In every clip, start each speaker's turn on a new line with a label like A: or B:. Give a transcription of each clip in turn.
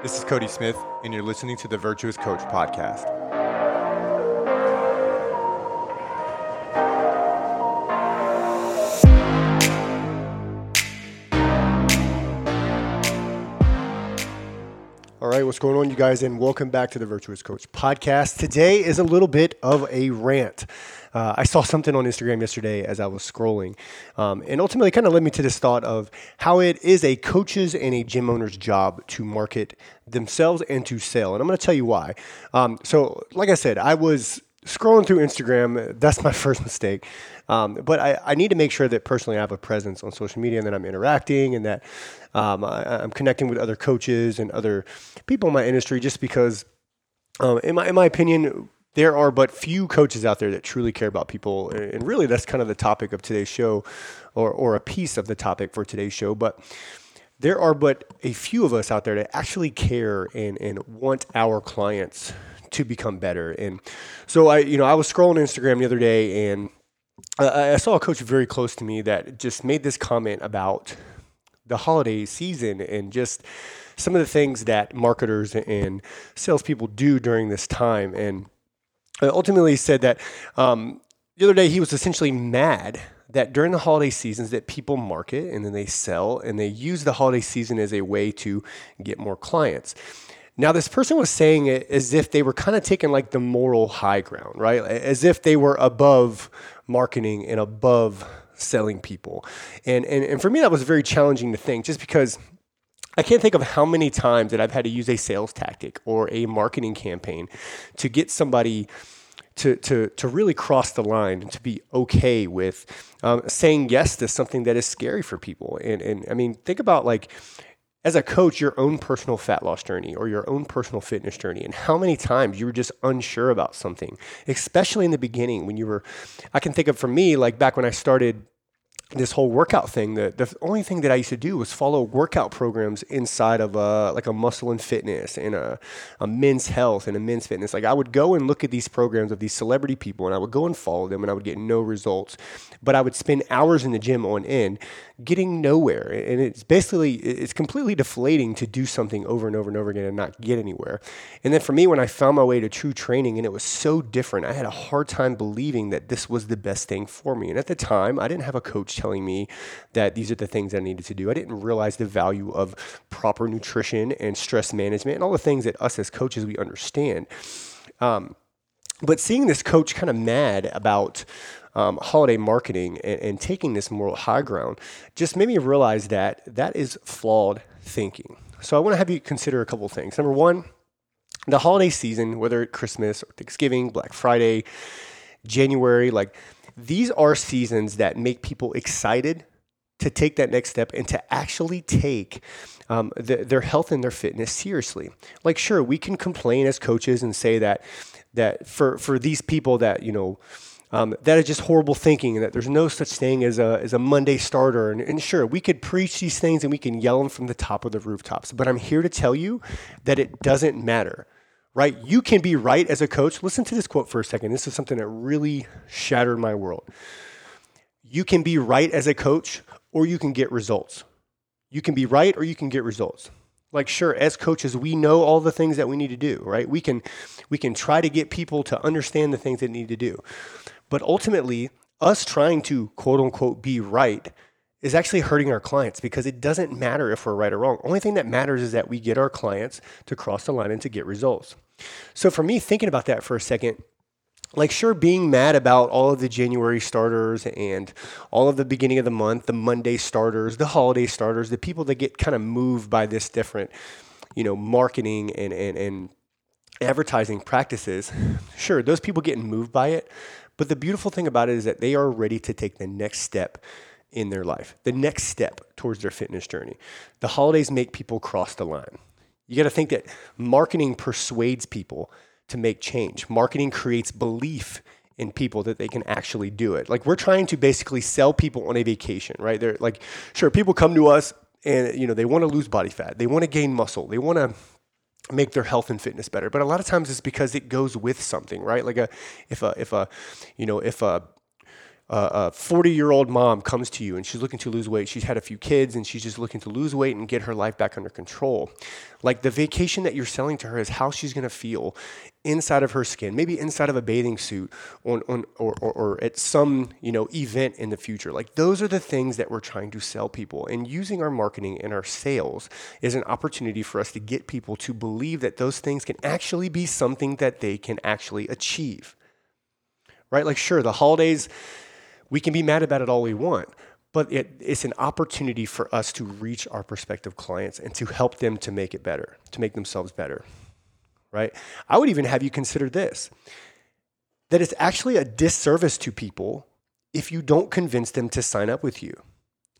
A: This is Cody Smith, and you're listening to the Virtuous Coach Podcast.
B: What's going on, you guys, and welcome back to the Virtuous Coach Podcast. Today is a little bit of a rant. Uh, I saw something on Instagram yesterday as I was scrolling, um, and ultimately kind of led me to this thought of how it is a coach's and a gym owner's job to market themselves and to sell. And I'm going to tell you why. Um, so, like I said, I was scrolling through Instagram. That's my first mistake. Um, but I, I, need to make sure that personally I have a presence on social media and that I'm interacting and that um, I, am connecting with other coaches and other people in my industry just because, um, in, my, in my opinion, there are but few coaches out there that truly care about people. And really, that's kind of the topic of today's show or, or a piece of the topic for today's show. But there are but a few of us out there that actually care and, and want our clients to become better. And so I, you know, I was scrolling Instagram the other day and I saw a coach very close to me that just made this comment about the holiday season and just some of the things that marketers and salespeople do during this time. And ultimately said that um, the other day he was essentially mad that during the holiday seasons that people market and then they sell and they use the holiday season as a way to get more clients. Now, this person was saying it as if they were kind of taking like the moral high ground, right? As if they were above marketing and above selling people. And, and, and for me, that was very challenging to think just because I can't think of how many times that I've had to use a sales tactic or a marketing campaign to get somebody to, to, to really cross the line and to be okay with um, saying yes to something that is scary for people. And, and I mean, think about like, as a coach, your own personal fat loss journey or your own personal fitness journey, and how many times you were just unsure about something, especially in the beginning when you were. I can think of for me, like back when I started this whole workout thing the, the only thing that i used to do was follow workout programs inside of a like a muscle and fitness and a, a men's health and a men's fitness like i would go and look at these programs of these celebrity people and i would go and follow them and i would get no results but i would spend hours in the gym on end getting nowhere and it's basically it's completely deflating to do something over and over and over again and not get anywhere and then for me when i found my way to true training and it was so different i had a hard time believing that this was the best thing for me and at the time i didn't have a coach telling me that these are the things I needed to do. I didn't realize the value of proper nutrition and stress management and all the things that us as coaches we understand. Um, but seeing this coach kind of mad about um, holiday marketing and, and, taking this moral high ground just made me realize that that is flawed thinking. So I want to have you consider a couple things. Number one, the holiday season, whether it's Christmas or Thanksgiving, Black Friday, January, like these are seasons that make people excited to take that next step and to actually take um, the, their health and their fitness seriously. Like, sure, we can complain as coaches and say that that for for these people that you know. Um, that is just horrible thinking, that there's no such thing as a, as a Monday starter. And, and sure, we could preach these things and we can yell them from the top of the rooftops, but I'm here to tell you that it doesn't matter right? You can be right as a coach. Listen to this quote for a second. This is something that really shattered my world. You can be right as a coach or you can get results. You can be right or you can get results. Like sure, as coaches, we know all the things that we need to do, right? We can we can try to get people to understand the things they need to do. But ultimately, us trying to quote unquote be right is actually hurting our clients because it doesn't matter if we're right or wrong. Only thing that matters is that we get our clients to cross the line and to get results. So for me, thinking about that for a second, like sure being mad about all of the January starters and all of the beginning of the month, the Monday starters, the holiday starters, the people that get kind of moved by this different, you know, marketing and and and advertising practices. Sure, those people getting moved by it, but the beautiful thing about it is that they are ready to take the next step in their life, the next step towards their fitness journey. The holidays make people cross the line. You got to think that marketing persuades people to make change. Marketing creates belief in people that they can actually do it. Like we're trying to basically sell people on a vacation, right? They're like, sure, people come to us and you know they want to lose body fat, they want to gain muscle, they want to make their health and fitness better. But a lot of times it's because it goes with something, right? Like a if a if a you know if a a 40 year old mom comes to you and she's looking to lose weight. She's had a few kids and she's just looking to lose weight and get her life back under control. Like the vacation that you're selling to her is how she's going to feel inside of her skin, maybe inside of a bathing suit on, on, or, or, or at some you know, event in the future. Like those are the things that we're trying to sell people. And using our marketing and our sales is an opportunity for us to get people to believe that those things can actually be something that they can actually achieve. Right? Like, sure, the holidays we can be mad about it all we want, but it, it's an opportunity for us to reach our prospective clients and to help them to make it better, to make themselves better, right? I would even have you consider this that it's actually a disservice to people if you don't convince them to sign up with you.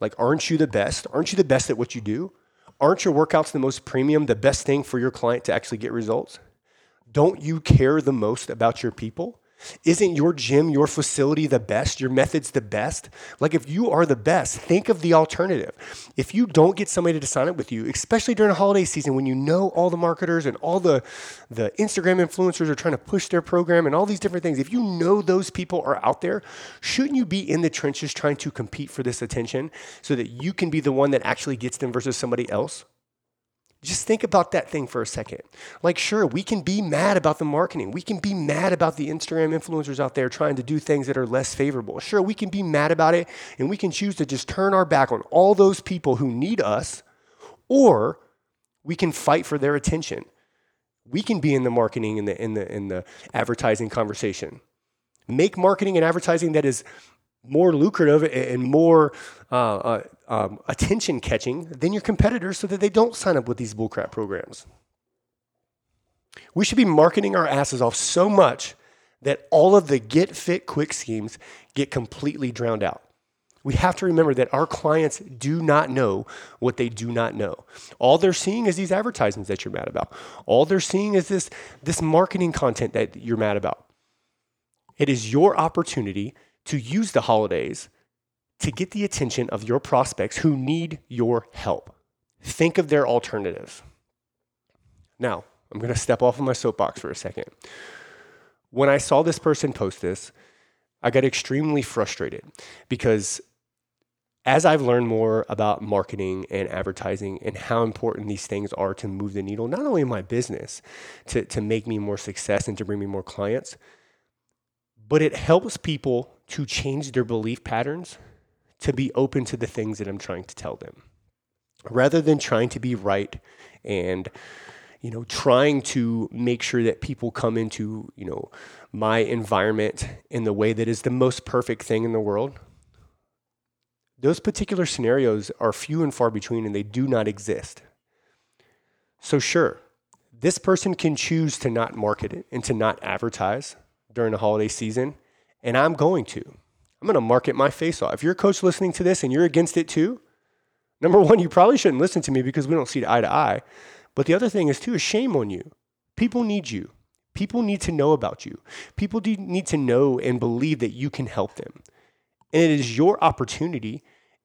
B: Like, aren't you the best? Aren't you the best at what you do? Aren't your workouts the most premium, the best thing for your client to actually get results? Don't you care the most about your people? Isn't your gym, your facility the best? Your method's the best? Like, if you are the best, think of the alternative. If you don't get somebody to sign up with you, especially during a holiday season when you know all the marketers and all the, the Instagram influencers are trying to push their program and all these different things, if you know those people are out there, shouldn't you be in the trenches trying to compete for this attention so that you can be the one that actually gets them versus somebody else? Just think about that thing for a second. Like, sure, we can be mad about the marketing. We can be mad about the Instagram influencers out there trying to do things that are less favorable. Sure, we can be mad about it and we can choose to just turn our back on all those people who need us, or we can fight for their attention. We can be in the marketing and the, in the, in the advertising conversation. Make marketing and advertising that is more lucrative and more uh, uh, um, attention catching than your competitors so that they don't sign up with these bullcrap programs. We should be marketing our asses off so much that all of the get fit quick schemes get completely drowned out. We have to remember that our clients do not know what they do not know. All they're seeing is these advertisements that you're mad about. All they're seeing is this, this marketing content that you're mad about. It is your opportunity to use the holidays to get the attention of your prospects who need your help. Think of their alternatives. Now, I'm going to step off of my soapbox for a second. When I saw this person post this, I got extremely frustrated because as I've learned more about marketing and advertising and how important these things are to move the needle, not only in my business to, to make me more success and to bring me more clients, but it helps people to change their belief patterns to be open to the things that I'm trying to tell them rather than trying to be right and you know trying to make sure that people come into you know my environment in the way that is the most perfect thing in the world. Those particular scenarios are few and far between and they do not exist. So sure this person can choose to not market it and to not advertise during the holiday season and I'm going to. I'm going to market my face off. If you're a coach listening to this and you're against it too, number one, you probably shouldn't listen to me because we don't see eye to eye. But the other thing is too, is shame on you. People need you. People need to know about you. People need to know and believe that you can help them. And it is your opportunity.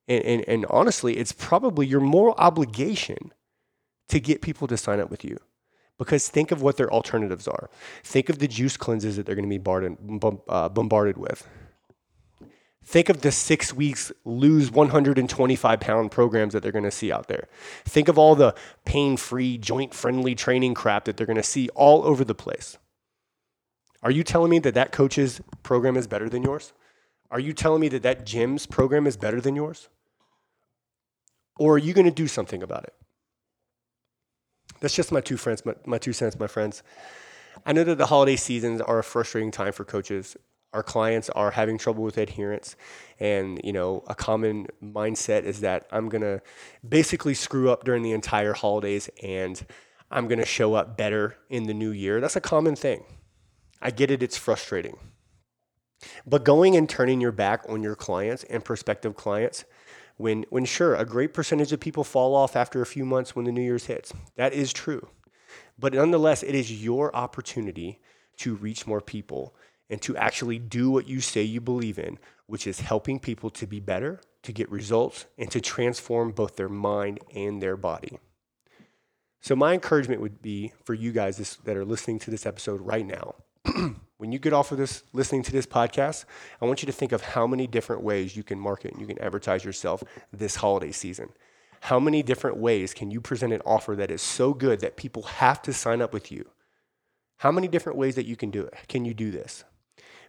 B: And, and, and honestly, it's probably your moral obligation to get people to sign up with you. Because think of what their alternatives are. Think of the juice cleanses that they're going to be uh, bombarded with. Think of the six weeks lose 125 pound programs that they're going to see out there. Think of all the pain free, joint friendly training crap that they're going to see all over the place. Are you telling me that that coach's program is better than yours? Are you telling me that that gym's program is better than yours? Or are you going to do something about it? That's just my two friends, my, my two cents, my friends. I know that the holiday seasons are a frustrating time for coaches. Our clients are having trouble with adherence, and you know a common mindset is that I'm gonna basically screw up during the entire holidays, and I'm gonna show up better in the new year. That's a common thing. I get it; it's frustrating. But going and turning your back on your clients and prospective clients when, when sure, a great percentage of people fall off after a few months when the New Year's hits. That is true. But nonetheless, it is your opportunity to reach more people and to actually do what you say you believe in, which is helping people to be better, to get results, and to transform both their mind and their body. So, my encouragement would be for you guys that are listening to this episode right now When you get off of this listening to this podcast, I want you to think of how many different ways you can market and you can advertise yourself this holiday season. How many different ways can you present an offer that is so good that people have to sign up with you? How many different ways that you can do it? Can you do this?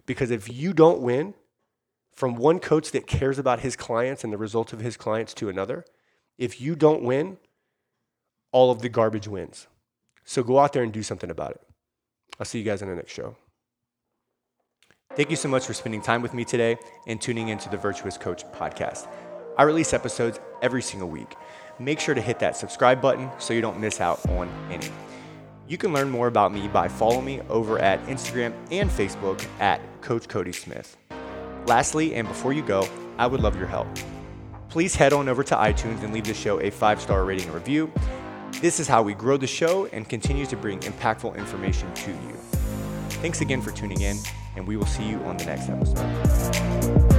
B: Because if you don't win from one coach that cares about his clients and the results of his clients to another, if you don't win, all of the garbage wins. So go out there and do something about it. I'll see you guys in the next show. Thank you so much for spending time with me today and tuning into the Virtuous Coach podcast. I release episodes every single week. Make sure to hit that subscribe button so you don't miss out on any. You can learn more about me by following me over at Instagram and Facebook at Coach Cody Smith. Lastly, and before you go, I would love your help. Please head on over to iTunes and leave the show a five star rating and review. This is how we grow the show and continue to bring impactful information to you. Thanks again for tuning in, and we will see you on the next episode.